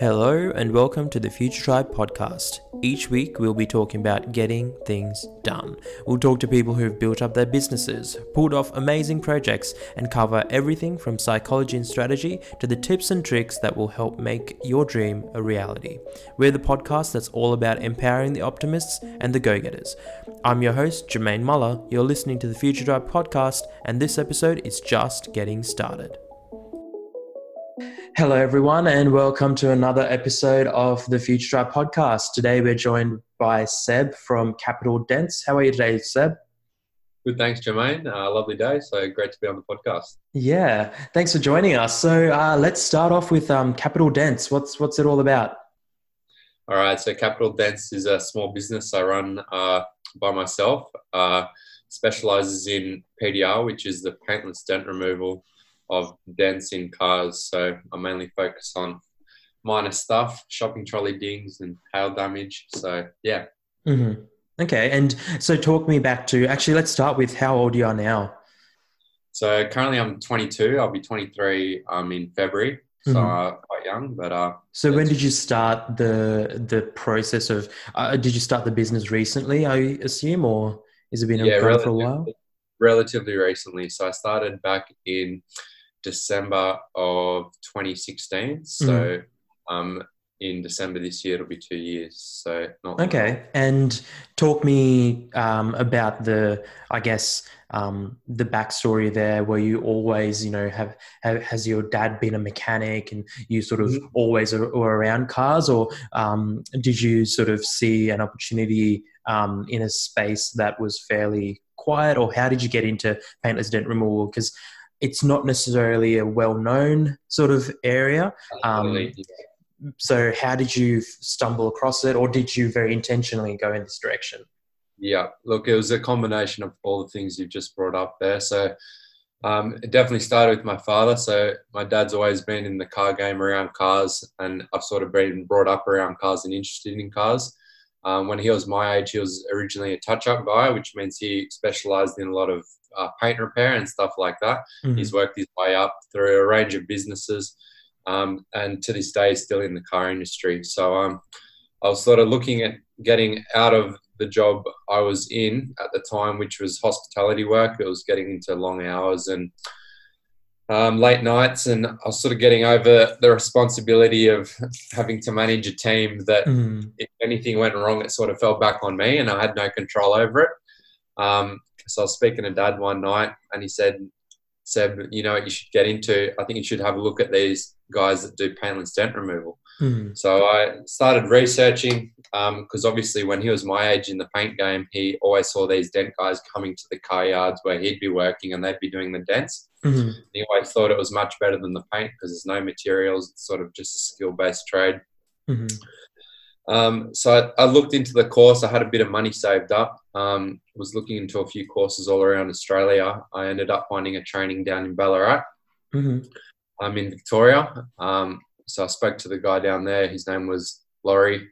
Hello and welcome to the Future Tribe podcast. Each week we'll be talking about getting things done. We'll talk to people who've built up their businesses, pulled off amazing projects, and cover everything from psychology and strategy to the tips and tricks that will help make your dream a reality. We're the podcast that's all about empowering the optimists and the go getters. I'm your host, Jermaine Muller. You're listening to the Future Tribe podcast, and this episode is just getting started. Hello, everyone, and welcome to another episode of the Future Tribe podcast. Today, we're joined by Seb from Capital Dents. How are you today, Seb? Good, thanks, Jermaine. Uh, lovely day. So great to be on the podcast. Yeah, thanks for joining us. So uh, let's start off with um, Capital Dents. What's what's it all about? All right. So Capital Dents is a small business I run uh, by myself. Uh, specializes in PDR, which is the paintless dent removal of dents in cars. So I mainly focus on minor stuff, shopping trolley dings and hail damage. So yeah. Mm-hmm. Okay, and so talk me back to actually. Let's start with how old you are now. So currently I'm 22. I'll be 23 um, in February. So mm-hmm. uh, quite young, but uh. So when did you start the the process of? Uh, did you start the business recently? I assume, or has it been yeah, for a while? Relatively recently. So I started back in December of 2016. So mm-hmm. um, in December this year, it'll be two years. So not okay. Long. And talk me um, about the, I guess, um, the backstory there. Where you always, you know, have, have, has your dad been a mechanic, and you sort of mm-hmm. always were around cars, or um, did you sort of see an opportunity um, in a space that was fairly quiet, or how did you get into paintless dent removal? Because it's not necessarily a well-known sort of area. Um, so, how did you stumble across it, or did you very intentionally go in this direction? Yeah, look, it was a combination of all the things you've just brought up there. So, um, it definitely started with my father. So, my dad's always been in the car game around cars, and I've sort of been brought up around cars and interested in cars. Um, when he was my age, he was originally a touch-up guy, which means he specialised in a lot of uh, paint repair and stuff like that. Mm-hmm. He's worked his way up through a range of businesses, um, and to this day, is still in the car industry. So um, I was sort of looking at getting out of the job I was in at the time, which was hospitality work. It was getting into long hours and um, late nights, and I was sort of getting over the responsibility of having to manage a team that mm. if anything went wrong, it sort of fell back on me, and I had no control over it. Um, so I was speaking to Dad one night, and he said, "Seb, you know what you should get into? I think you should have a look at these guys that do paintless dent removal." Mm. So I started researching because um, obviously when he was my age in the paint game, he always saw these dent guys coming to the car yards where he'd be working and they'd be doing the dents. Mm-hmm. He always thought it was much better than the paint because there's no materials. It's sort of just a skill based trade. Mm-hmm. Um, so I, I, looked into the course. I had a bit of money saved up. Um, was looking into a few courses all around Australia. I ended up finding a training down in Ballarat. Mm-hmm. I'm in Victoria. Um, so I spoke to the guy down there. His name was Laurie.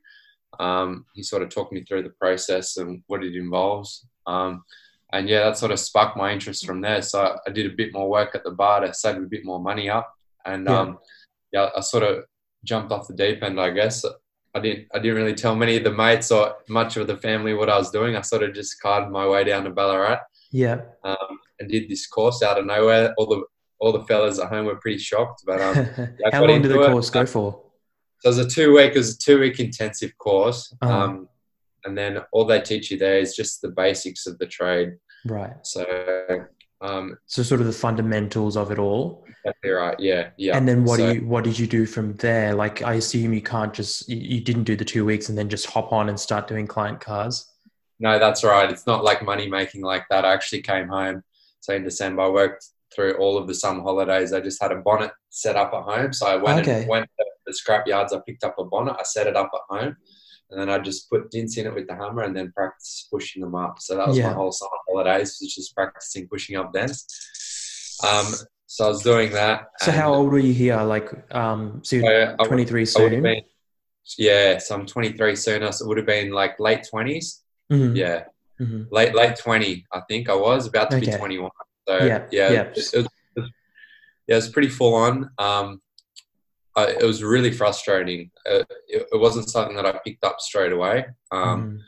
Um, he sort of talked me through the process and what it involves. Um, and yeah, that sort of sparked my interest from there. So I did a bit more work at the bar to save a bit more money up. And yeah, um, yeah I sort of jumped off the deep end, I guess. I didn't I didn't really tell many of the mates or much of the family what I was doing. I sort of just carted my way down to Ballarat. Yeah. Um, and did this course out of nowhere. All the all the fellas at home were pretty shocked. But um, how long did the course it. go for? So it was a two week. It was a two week intensive course. Uh-huh. Um, and then all they teach you there is just the basics of the trade. Right. So um, so sort of the fundamentals of it all. Exactly right. Yeah. Yeah. And then what so, do you what did you do from there? Like I assume you can't just you, you didn't do the two weeks and then just hop on and start doing client cars. No, that's right. It's not like money making like that. I actually came home. So in December, I worked through all of the summer holidays. I just had a bonnet set up at home. So I went okay. and went to the scrap yards. I picked up a bonnet. I set it up at home and then I just put dints in it with the hammer and then practice pushing them up. So that was yeah. my whole summer holidays, was just practicing pushing up dents. Um, so I was doing that. So how old were you here? Like, um, so you're 23 soon? Been, yeah, so I'm 23 soon. So it would have been like late 20s. Mm-hmm. Yeah, mm-hmm. late late 20, I think I was about to okay. be 21. So yeah, yeah, yeah. It, was, it was, yeah, it was pretty full on. Um, I, it was really frustrating. Uh, it, it, wasn't something that I picked up straight away. Um, mm.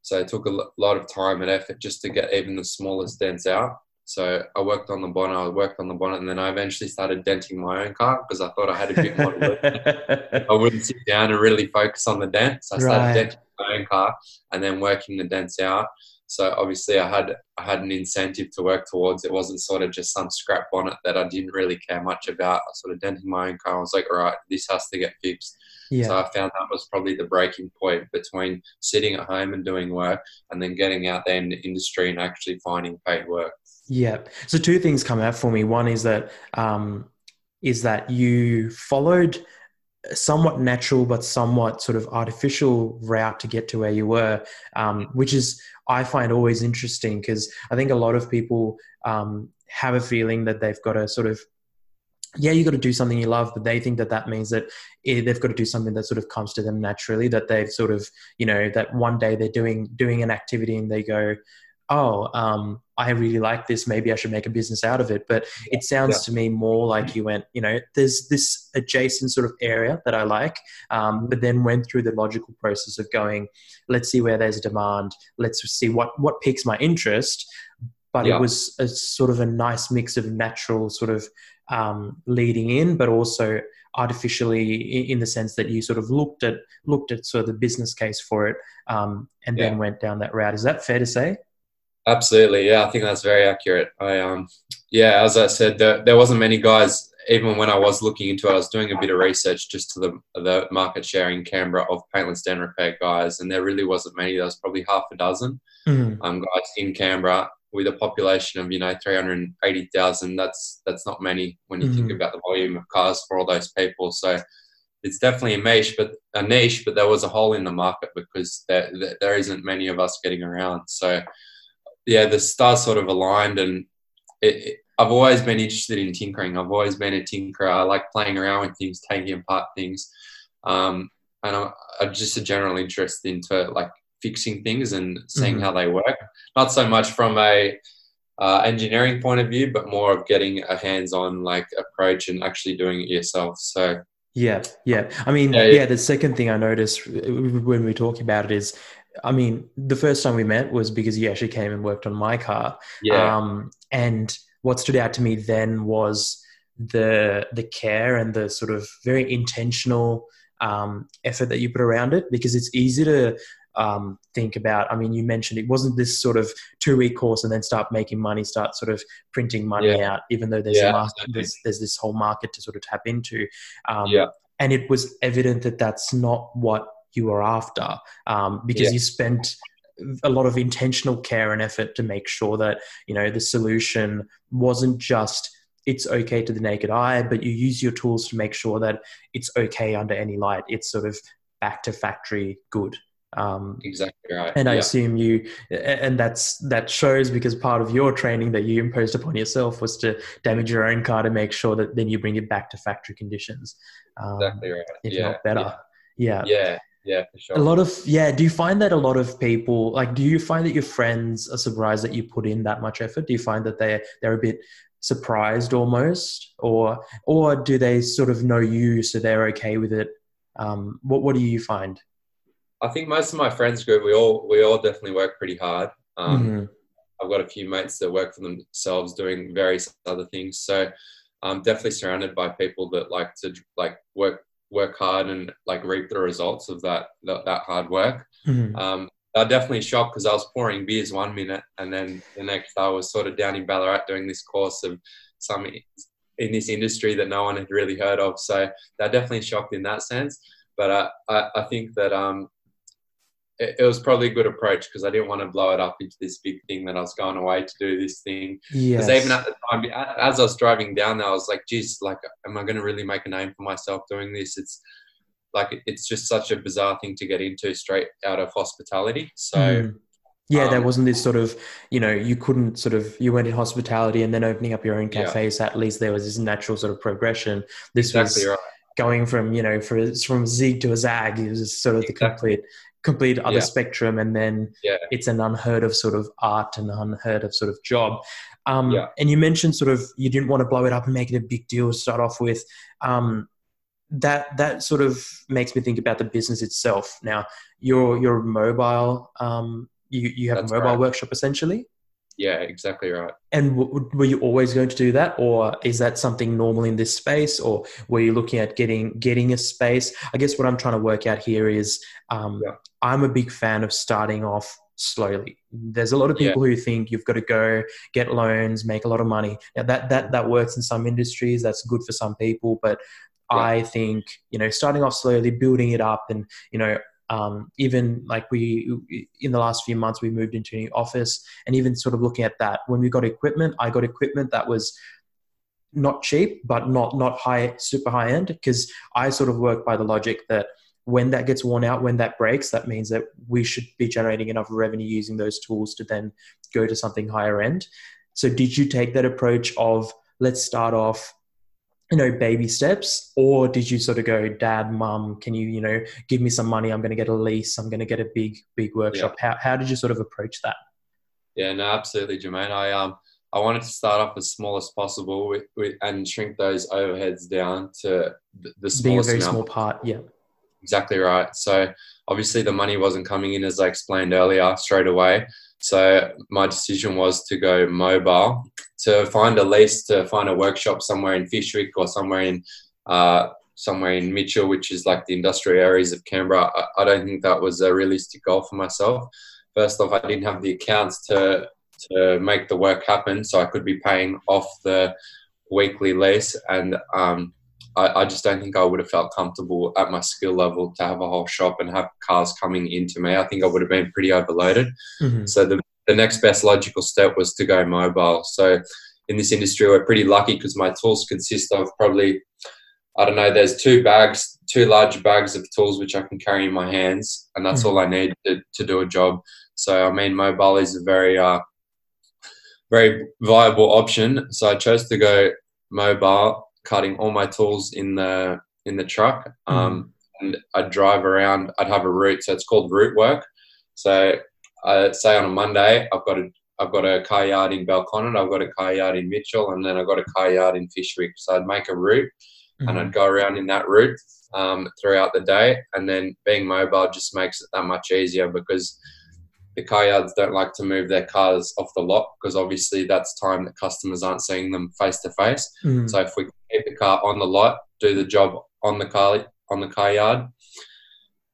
So it took a lot of time and effort just to get even the smallest dents out. So I worked on the bonnet, I worked on the bonnet, and then I eventually started denting my own car because I thought I had a bit more to work. I wouldn't sit down and really focus on the dents. I started right. denting my own car and then working the dents out. So obviously I had I had an incentive to work towards. It wasn't sort of just some scrap bonnet that I didn't really care much about. I sort of denting my own car. I was like, all right, this has to get fixed. Yeah. So I found that was probably the breaking point between sitting at home and doing work and then getting out there in the industry and actually finding paid work. Yeah. So two things come out for me. One is that um, is that you followed somewhat natural but somewhat sort of artificial route to get to where you were, um, which is I find always interesting because I think a lot of people um, have a feeling that they've got to sort of yeah, you got to do something you love, but they think that that means that eh, they've got to do something that sort of comes to them naturally. That they've sort of, you know, that one day they're doing doing an activity and they go, oh, um, I really like this. Maybe I should make a business out of it. But it sounds yeah. to me more like you went, you know, there's this adjacent sort of area that I like, um, but then went through the logical process of going, let's see where there's a demand. Let's see what what piques my interest. But yeah. it was a sort of a nice mix of natural sort of um, leading in, but also artificially in the sense that you sort of looked at looked at sort of the business case for it um, and yeah. then went down that route. Is that fair to say? Absolutely, yeah. I think that's very accurate. I um, yeah, as I said, there, there wasn't many guys. Even when I was looking into it, I was doing a bit of research just to the the market share in Canberra of paintless dent repair guys, and there really wasn't many. There was probably half a dozen mm-hmm. um, guys in Canberra with a population of you know 380,000. That's that's not many when you mm-hmm. think about the volume of cars for all those people. So it's definitely a niche, but a niche, but there was a hole in the market because there, there isn't many of us getting around. So yeah, the stars sort of aligned, and it, it, I've always been interested in tinkering. I've always been a tinkerer. I like playing around with things, taking apart things, um, and I'm, I'm, just a general interest into like fixing things and seeing mm-hmm. how they work. Not so much from a uh, engineering point of view, but more of getting a hands-on like approach and actually doing it yourself. So yeah, yeah. I mean, yeah, yeah, the second thing I noticed when we talk about it is I mean, the first time we met was because you actually came and worked on my car. Yeah. Um, and what stood out to me then was the the care and the sort of very intentional um, effort that you put around it because it's easy to um, think about. I mean, you mentioned it wasn't this sort of two week course and then start making money, start sort of printing money yeah. out, even though there's yeah, a market, there's, there's, this whole market to sort of tap into. Um, yeah. And it was evident that that's not what you were after um, because yeah. you spent a lot of intentional care and effort to make sure that you know the solution wasn't just it's okay to the naked eye but you use your tools to make sure that it's okay under any light. It's sort of back to factory good. Um, exactly right. and i assume you and that's that shows because part of your training that you imposed upon yourself was to damage your own car to make sure that then you bring it back to factory conditions. Um, exactly right. if yeah. not better. Yeah. yeah. Yeah, for sure. A lot of yeah. Do you find that a lot of people like? Do you find that your friends are surprised that you put in that much effort? Do you find that they they're a bit surprised almost, or or do they sort of know you so they're okay with it? Um, what what do you find? I think most of my friends group we all we all definitely work pretty hard. Um, mm-hmm. I've got a few mates that work for themselves doing various other things, so I'm definitely surrounded by people that like to like work work hard and like reap the results of that that, that hard work. Mm-hmm. Um, I definitely shocked because I was pouring beers one minute and then the next I was sort of down in Ballarat doing this course of some in this industry that no one had really heard of. So they're definitely shocked in that sense. But uh, I, I think that um, it, it was probably a good approach because I didn't want to blow it up into this big thing that I was going away to do this thing. Because yes. even at the time, as I was driving down there, I was like, geez, like, am I going to really make a name for myself doing this? It's like, it's just such a bizarre thing to get into straight out of hospitality. So, mm. Yeah, um, there wasn't this sort of, you know, you couldn't sort of, you went in hospitality and then opening up your own cafe. Yeah. So at least there was this natural sort of progression. This exactly was right. going from, you know, for, from zig to a zag. It was sort of exactly. the complete complete other yeah. spectrum and then yeah. it's an unheard of sort of art and unheard of sort of job um, yeah. and you mentioned sort of you didn't want to blow it up and make it a big deal to start off with um, that that sort of makes me think about the business itself. Now, you're you're mobile. Um, you you have That's a mobile right. workshop essentially. Yeah, exactly right. And w- were you always going to do that, or is that something normal in this space, or were you looking at getting getting a space? I guess what I'm trying to work out here is, um, Yeah. I'm a big fan of starting off slowly. There's a lot of Yeah. people who think you've got to go get loans, make a lot of money. Now that that that works in some industries. That's good for some people, but Yeah. I think you know starting off slowly, building it up, and you know um, even like we in the last few months we moved into a new office and even sort of looking at that when we got equipment i got equipment that was not cheap but not not high super high end because i sort of work by the logic that when that gets worn out when that breaks that means that we should be generating enough revenue using those tools to then go to something higher end. So did you take that approach of let's start off you know baby steps or did you sort of go dad mum can you you know give me some money? I'm going to get a lease. I'm going to get a big big workshop. How, how did you sort of approach that? Yeah, no, absolutely, Jermaine. I um I wanted to start off as small as possible with, with, and shrink those overheads down to the, the being a very amount. small part yeah Exactly right. So obviously the money wasn't coming in as I explained earlier straight away. So my decision was to go mobile to find a lease to find a workshop somewhere in Fyshwick or somewhere in uh, somewhere in Mitchell, which is like the industrial areas of Canberra. I, I don't think that was a realistic goal for myself. First off, I didn't have the accounts to to make the work happen, so I could be paying off the weekly lease and um, I, I just don't think I would have felt comfortable at my skill level to have a whole shop and have cars coming into me. I think I would have been pretty overloaded. Mhm. So the, the next best logical step was to go mobile. So in this industry, we're pretty lucky because my tools consist of probably, I don't know, there's two bags, two large bags of tools which I can carry in my hands, and that's Mhm. all I need to, to do a job. So I mean, mobile is a very, uh, very viable option. So I chose to go mobile, cutting all my tools in the in the truck. Um, and I'd drive around. I'd have a route, so it's called route work. So I say on a Monday, I've got a I've got a car yard in Belconnen, I've got a car yard in Mitchell, and then I've got a car yard in Fyshwick. So I'd make a route and Mhm. I'd go around in that route um, throughout the day. And then being mobile just makes it that much easier because the car yards don't like to move their cars off the lot because obviously that's time that customers aren't seeing them face to face. Mhm. So if we the car on the lot, do the job on the car on the car yard,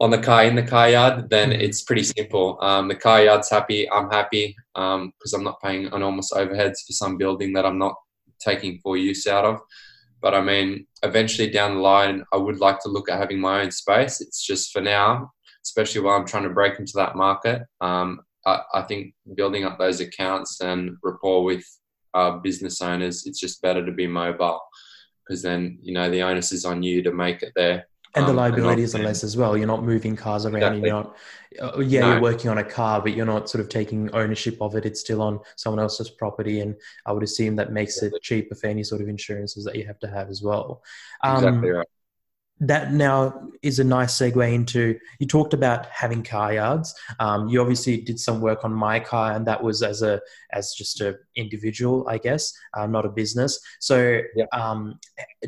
on the car in the car yard, then it's pretty simple. Um, the car yard's happy, I'm happy because I'm not paying enormous overheads for some building that I'm not taking full use out of. But I mean, eventually down the line, I would like to look at having my own space. It's just for now, especially while I'm trying to break into that market. Um, I, I think building up those accounts and rapport with uh, business owners, it's just better to be mobile because then you know the onus is on you to make it there. and the um, and not- are less as well. You're not moving cars around. Exactly. You're not. Uh, yeah, No. you're working on a car, but you're not sort of taking ownership of it. It's still on someone else's property, and I would assume that makes it cheaper for any sort of insurances that you have to have as well. Um, Exactly right. That now is a nice segue into you talked about having car yards um, you obviously did some work on my car and that was as a as just a individual i guess uh, not a business so Yeah. um,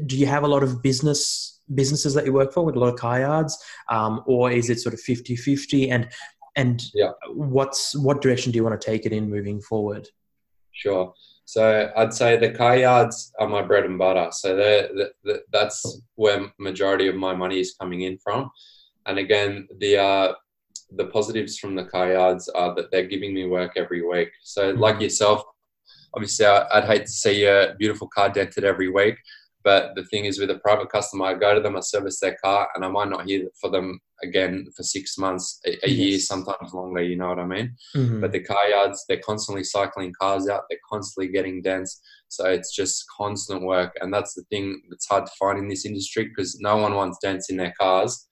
do you have a lot of business businesses that you work for with a lot of car yards um, or is it sort of 50 50 and and Yeah. what's what direction do you want to take it in moving forward Sure. So I'd say the car yards are my bread and butter. So they're, the the that's where majority of my money is coming in from. And again, the uh, the positives from the car yards are that they're giving me work every week. So like Mhm. yourself, obviously I'd hate to see a beautiful car dented every week. But the thing is, with a private customer, I go to them, I service their car, and I might not hear for them again for six months, a, a year, sometimes longer. You know what I mean? Mhm. But the car yards, they're constantly cycling cars out. They're constantly getting dents. So it's just constant work. And that's the thing that's hard to find in this industry because no one wants dents in their cars.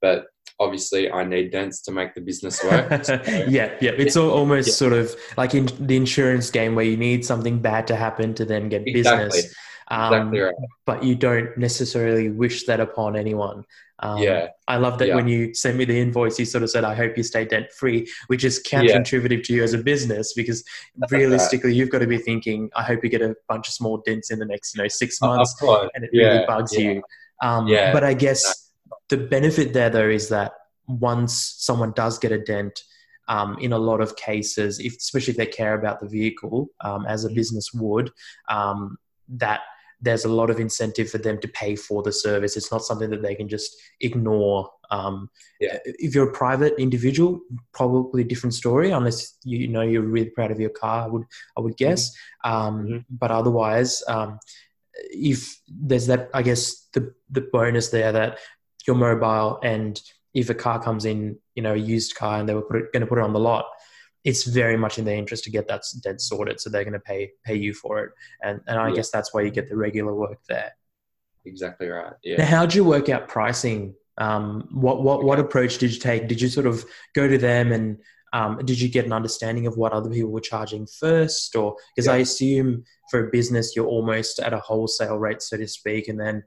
But obviously, I need dents to make the business work. So, yeah, yeah. It's all, almost Yeah. sort of like in the insurance game where you need something bad to happen to then get Exactly. business. Um, exactly right. But you don't necessarily wish that upon anyone. Um, Yeah. I love that Yeah. when you sent me the invoice, you sort of said, I hope you stay debt free, which is counterintuitive to you as a business because realistically, you've got to be thinking, I hope you get a bunch of small dents in the next, you know, six months. course. And it Yeah, really bugs yeah. you. Um, Yeah, but I guess the benefit there though is that once someone does get a dent, um, in a lot of cases, if, especially if they care about the vehicle, um, as a Mm-hmm. business would, um, that there's a lot of incentive for them to pay for the service. It's not something that they can just ignore. Um, Yeah. If you're a private individual, probably a different story. Unless you know you're really proud of your car, I would I would guess. Um, Mhm. But otherwise, um, if there's that, I guess the the bonus there that you're mobile, and if a car comes in, you know, a used car, and they were going to put it on the lot, it's very much in their interest to get that debt sorted. So they're going to pay pay you for it, and and I Yeah. guess that's why you get the regular work there. Exactly right. Now, how did you work out pricing? Um, what what what approach did you take? Did you sort of go to them and um, did you get an understanding of what other people were charging first, or because I assume for a business you're almost at a wholesale rate, so to speak, and then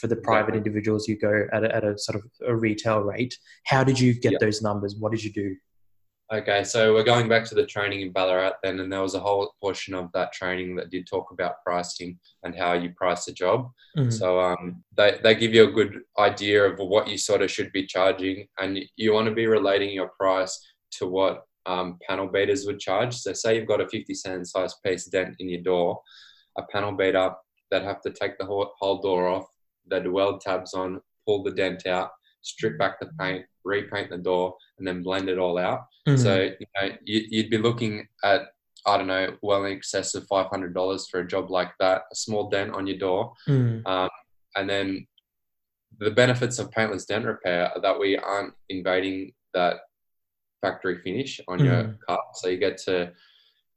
for the private individuals you go at a, at a sort of a retail rate. How did you get Yeah. those numbers? What did you do? Okay, so we're going back to the training in Ballarat then, and there was a whole portion of that training that did talk about pricing and how you price a job. Mhm. So um, they, they give you a good idea of what you sort of should be charging, and you want to be relating your price to what um, panel beaters would charge. So say you've got a 50 cent size piece dent in your door, a panel beater that have to take the whole, whole door off, they'd weld tabs on, pull the dent out, strip back the paint, repaint the door, and then blend it all out. Mhm. So you know you, you'd be looking at I don't know well in excess of five hundred dollars for a job like that, a small dent on your door, Mhm. um, and then the benefits of paintless dent repair are that we aren't invading that factory finish on your Mhm. car, so you get to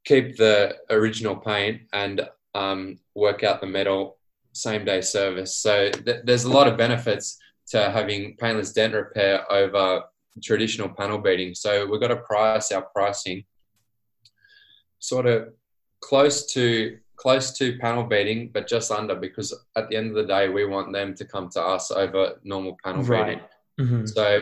keep the original paint and um, work out the metal same day service. So th- there's a lot of benefits to having paintless dent repair over traditional panel beating. So we've got to price our pricing sort of close to close to panel beating, but just under because at the end of the day, we want them to come to us over normal panel beating. Right. Mhm. So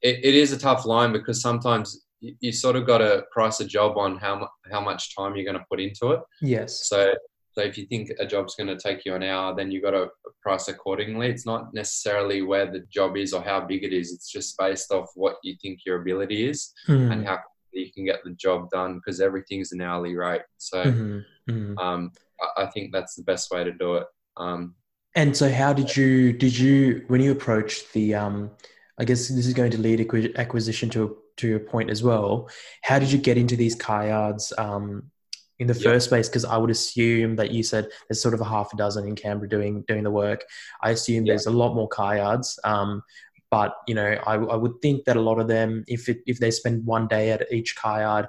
it, it is a tough line because sometimes you, you sort of got to price a job on how how much time you're going to put into it. Yes. So so if you think a job's going to take you an hour, then you've got to price accordingly. It's not necessarily where the job is or how big it is. It's just based off what you think your ability is Mhm. and how you can get the job done because everything's an hourly rate. So Mhm. Mhm. um, I, think that's the best way to do it. Um, And so, how did you did you when you approached the? Um, I guess this is going to lead acqui- acquisition to to your point as well. How did you get into these car yards um, in the Yep. first place? Because I would assume that you said there's sort of a half a dozen in Canberra doing doing the work. I assume Yeah. there's a lot more car yards. Um, but you know, I, I would think that a lot of them, if it, if they spend one day at each car yard,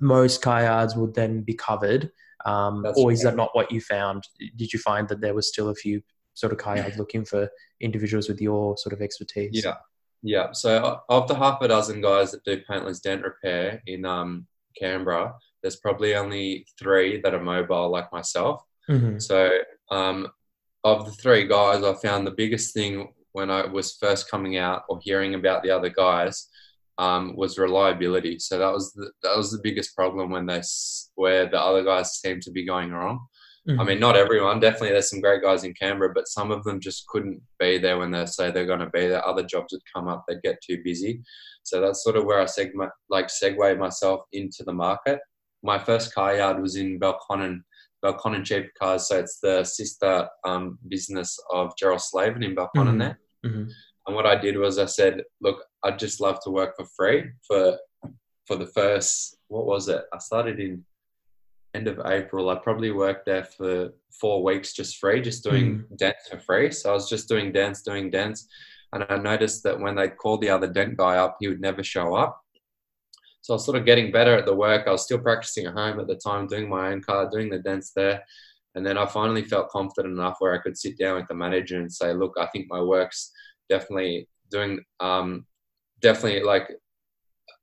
most car yards would then be covered. Um, or is right. that not what you found? Did you find that there was still a few sort of car yards looking for individuals with your sort of expertise? Yeah, yeah. So of the half a dozen guys that do paintless dent repair in um, Canberra, there's probably only three that are mobile like myself. hmm So um, of the three guys, I found the biggest thing when I was first coming out or hearing about the other guys um, was reliability. So that was the, that was the biggest problem when they where the other guys seemed to be going wrong. Mm-hmm. I mean, not everyone. Definitely, there's some great guys in Canberra, but some of them just couldn't be there when they say they're going to be there. Other jobs would come up, they'd get too busy. So that's sort of where I segment, like segue myself into the market. My first car yard was in Belconnen, Belconnen Cheap Cars. So it's the sister um, business of Gerald Slavin in Belconnen Mhm. there. hmm And what I did was I said, look, I'd just love to work for free for for the first what was it? I started in end of April. I probably worked there for four weeks just free, just doing dents for free. So I was just doing dents, doing dents. And I noticed that when they called the other dent guy up, he would never show up. So I was sort of getting better at the work. I was still practicing at home at the time, doing my own car, doing the dents there. And then I finally felt confident enough where I could sit down with the manager and say, look, I think my work's definitely doing, um, definitely like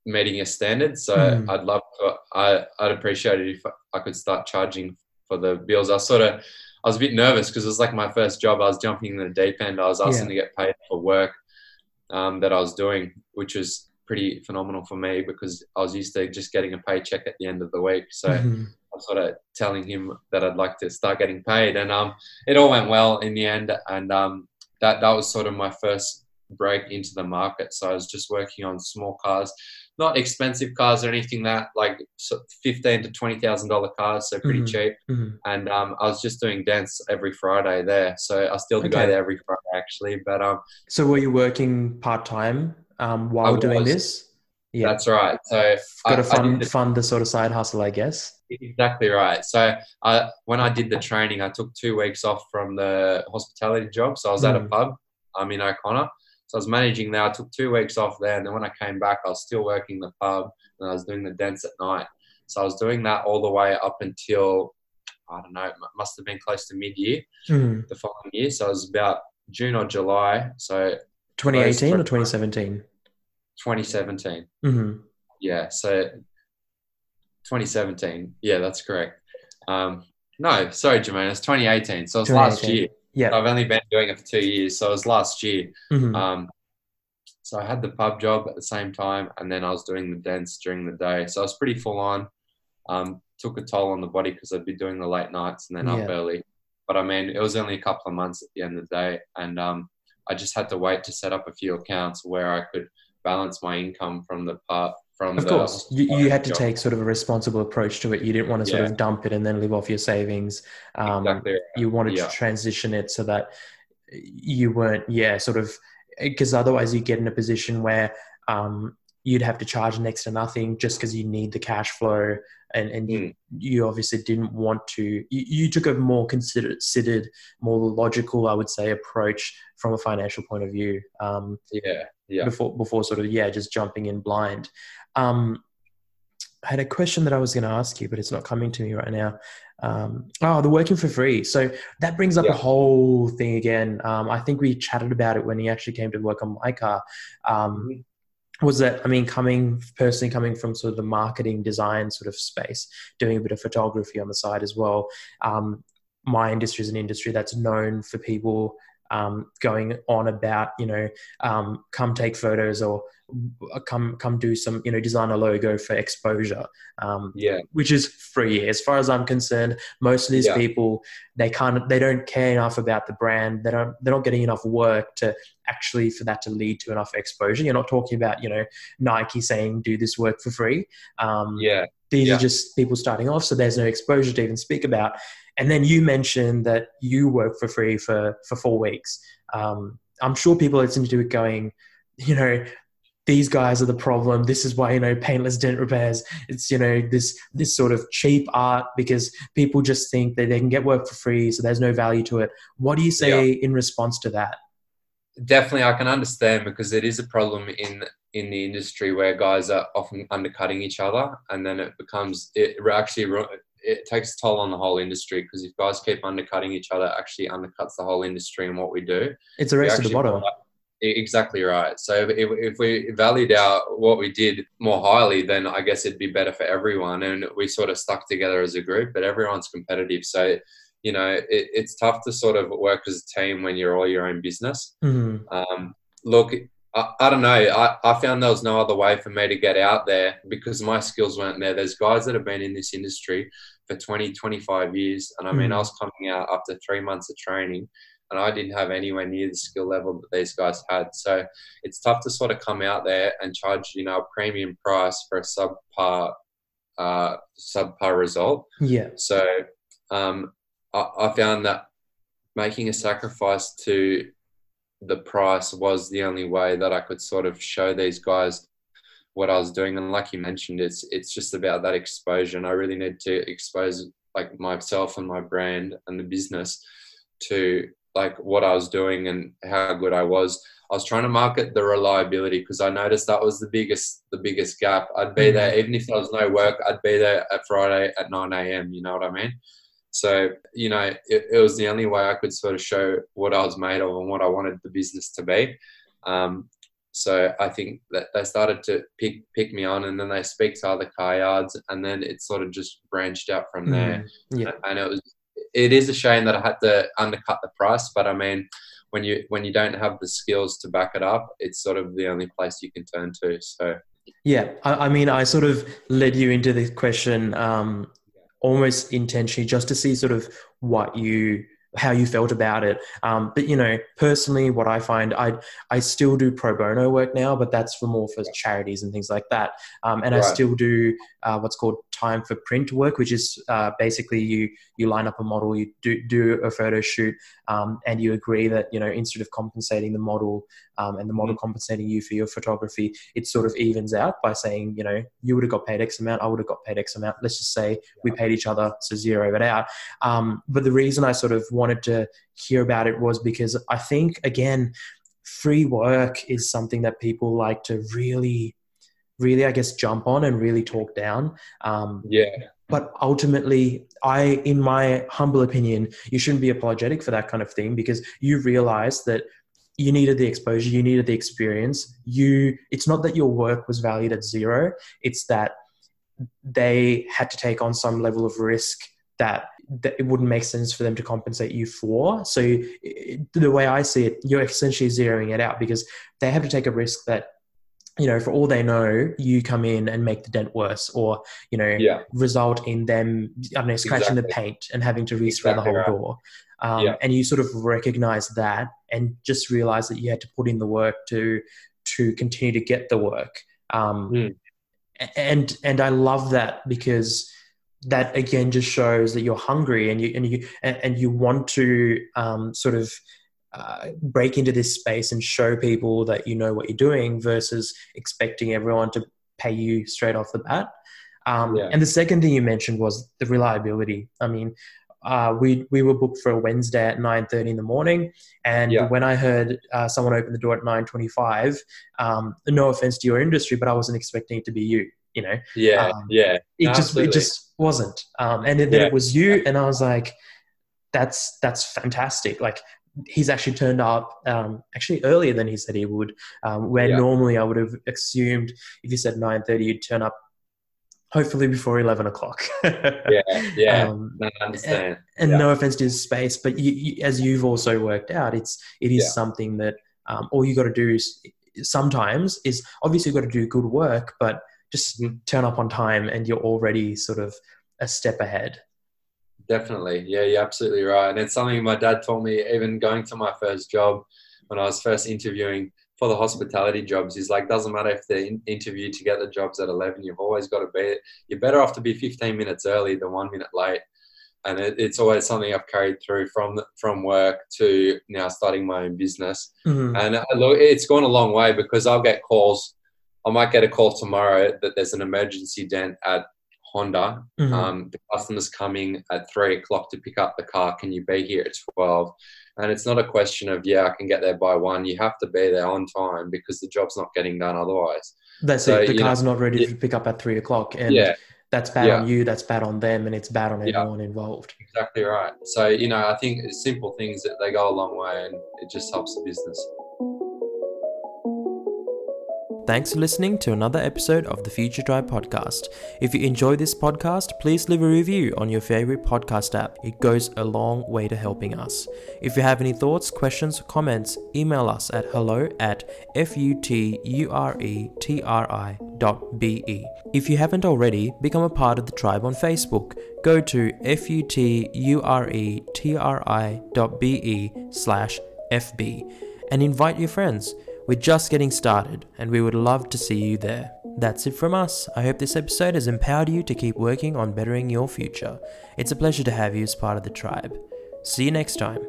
meeting your standards. So Mm. I'd love to, I, I'd appreciate it if I could start charging for the bills. I sort of, I was a bit nervous because it was like my first job. I was jumping in the deep end. I was asking to get paid for work um, that I was doing, which was pretty phenomenal for me because I was used to just getting a paycheck at the end of the week. So Mhm. I'm sort of telling him that I'd like to start getting paid, and um, it all went well in the end. And um, that that was sort of my first break into the market. So I was just working on small cars, not expensive cars or anything that like fifteen to twenty thousand dollar cars, so pretty Mhm. cheap. Mhm. And um, I was just doing dance every Friday there. So I still do go there every Friday actually. But um, So were you working part time um, while doing this? Yeah, that's right. So got to I- I did fund the- fund the sort of side hustle, I guess. Exactly right. So I, when I did the training, I took two weeks off from the hospitality job. So I was at a Mm. pub. I'm in O'Connor. So I was managing there. I took two weeks off there, and then when I came back, I was still working the pub and I was doing the dance at night. So I was doing that all the way up until I don't know, it must have been close to mid-year Mm. the following year. So it was about June or July. So 2018 or 2017? 2017. hmm Yeah, so 2017. Yeah, that's correct. Um, no, sorry, Jermaine, it's 2018. So it was last year. Yeah. I've only been doing it for two years, so it was last year. Mhm. Um, so I had the pub job at the same time, and then I was doing the dance during the day. So I was pretty full on. Um, took a toll on the body because I'd be doing the late nights and then Yeah. up early. But I mean, it was only a couple of months at the end of the day, and um, I just had to wait to set up a few accounts where I could balance my income from the part from Of the course, you, you had to job. take sort of a responsible approach to it. You didn't want to sort Yeah. of dump it and then live off your savings. Um, exactly. You wanted Yeah. to transition it so that you weren't, yeah, sort of, because otherwise you get in a position where um, you'd have to charge next to nothing just because you need the cash flow, and and you, Mm. you obviously didn't want to. You, you took a more considered, considered, more logical, I would say, approach from a financial point of view. Um, Yeah, yeah. before before sort of yeah just jumping in blind um i had a question that i was going to ask you but it's not coming to me right now um oh the working for free so that brings up Yeah. a whole thing again um i think we chatted about it when he actually came to work on my car um Mhm. Was that i mean coming personally coming from sort of the marketing design sort of space doing a bit of photography on the side as well um my industry is an industry that's known for people um, going on about you know um, come take photos or come come do some you know design a logo for exposure um, Yeah, which is free. As far as i'm concerned most of these Yeah. people they can't they don't care enough about the brand. They don't they're not getting enough work to actually for that to lead to enough exposure. You're not talking about you know nike saying do this work for free. Um, yeah, these Yeah. are just people starting off, so there's no exposure to even speak about. And then you mentioned that you work for free for for four weeks. Um, I'm sure people listening to it going, you know, these guys are the problem. This is why you know paintless dent repairs. It's you know this this sort of cheap art because people just think that they can get work for free, so there's no value to it. What do you say in response to that? Definitely. I can understand because it is a problem in in the industry where guys are often undercutting each other, and then it becomes it actually it takes a toll on the whole industry because if guys keep undercutting each other, it actually undercuts the whole industry and what we do. It's a race to the bottom. Exactly right. So if, if we valued our what we did more highly, then I guess it'd be better for everyone. And we sort of stuck together as a group, but everyone's competitive. So, you know, it, it's tough to sort of work as a team when you're all your own business. Mhm. Um, look, I, I don't know. I, I found there was no other way for me to get out there because my skills weren't there. There's guys that have been in this industry for 20, 25 years. And I mean, Mhm. I was coming out after three months of training and I didn't have anywhere near the skill level that these guys had. So it's tough to sort of come out there and charge, you know, a premium price for a subpar, uh, subpar result. Yeah. So um, I, I found that making a sacrifice to the price was the only way that I could sort of show these guys what I was doing. And like you mentioned, it's it's just about that exposure, and I really need to expose like myself and my brand and the business to like what I was doing and how good I was. I was trying to market the reliability because I noticed that was the biggest the biggest gap. I'd be mm. there even if there was no work. I'd be there at Friday at nine a.m. You know what I mean? So you know, it, it was the only way I could sort of show what I was made of and what I wanted the business to be. Um, so I think that they started to pick pick me on, and then they speak to other car yards, and then it sort of just branched out from there Mhm. Yeah. and it was it is a shame that I had to undercut the price, but I mean, when you when you don't have the skills to back it up, it's sort of the only place you can turn to. So Yeah, I, I mean, I sort of led you into this question um, almost intentionally just to see sort of what you how you felt about it. Um, but you know, personally, what I find, I I still do pro bono work now, but that's for more for charities and things like that. Um, and right. I still do uh, what's called time for print work, which is uh, basically you you line up a model, you do do a photo shoot, um, and you agree that you know instead of compensating the model um, and the model mm-hmm. compensating you for your photography, it sort of evens out by saying you know you would have got paid X amount, I would have got paid X amount. Let's just say we paid each other, so zero it out. Um, but the reason I sort of wanted to hear about it was because I think, again, free work is something that people like to really, really, I guess, jump on and really talk down. Um, yeah. But ultimately, I, in my humble opinion, you shouldn't be apologetic for that kind of thing because you realize that you needed the exposure, you needed the experience. You, it's not that your work was valued at zero; it's that they had to take on some level of risk that that it wouldn't make sense for them to compensate you for. So it, the way I see it, you're essentially zeroing it out because they have to take a risk that you know, for all they know, you come in and make the dent worse, or you know, yeah. result in them, I don't know, scratching exactly. the paint and having to respray exactly the whole right. door. Um, yeah. And you sort of recognize that, and just realize that you had to put in the work to to continue to get the work. Um, mm. And and I love that because that again just shows that you're hungry and you and you and, you want to um, sort of uh, break into this space and show people that you know what you're doing versus expecting everyone to pay you straight off the bat. Um, yeah. And the second thing you mentioned was the reliability. I mean, uh, we we were booked for a Wednesday at nine thirty in the morning, and yeah. when I heard uh, someone open the door at nine twenty five, um, no offense to your industry, but I wasn't expecting it to be you you know yeah um, yeah it absolutely. just it just wasn't um, and then yeah. it was you and i was like that's that's fantastic like he's actually turned up um, actually earlier than he said he would um, where yeah. normally i would have assumed if you said 9.30 you'd turn up hopefully before 11 o'clock yeah yeah um, I understand. and, and yeah. no offense to his space but you, you, as you've also worked out it's it is something that um, all you got to do is sometimes is obviously you've got to do good work but just turn up on time and you're already sort of a step ahead. Definitely. Yeah, you're absolutely right. And it's something my dad told me even going to my first job when I was first interviewing for the hospitality jobs. He's like, doesn't matter if they in- interview to get the jobs at 11, you've always got to be, you're better off to be 15 minutes early than one minute late. And it, it's always something I've carried through from from work to now starting my own business. Mm-hmm. And uh, look, it's gone a long way because I'll get calls I might get a call tomorrow that there's an emergency dent at Honda. Mm-hmm. Um, the customer's coming at three o'clock to pick up the car. Can you be here at 12? And it's not a question of, yeah, I can get there by one. You have to be there on time because the job's not getting done otherwise. That's so, it. The car's know, not ready to pick up at three o'clock. And yeah. that's bad yeah. on you, that's bad on them, and it's bad on everyone involved. Exactly right. So, you know, I think simple things that they go a long way and it just helps the business. Thanks for listening to another episode of the Future Tribe podcast. If you enjoy this podcast, please leave a review on your favorite podcast app. It goes a long way to helping us. If you have any thoughts, questions, or comments, email us at hello at futuretri.be. If you haven't already, become a part of the tribe on Facebook. Go to futuretri.be slash FB and invite your friends. We're just getting started, and we would love to see you there. That's it from us. I hope this episode has empowered you to keep working on bettering your future. It's a pleasure to have you as part of the tribe. See you next time.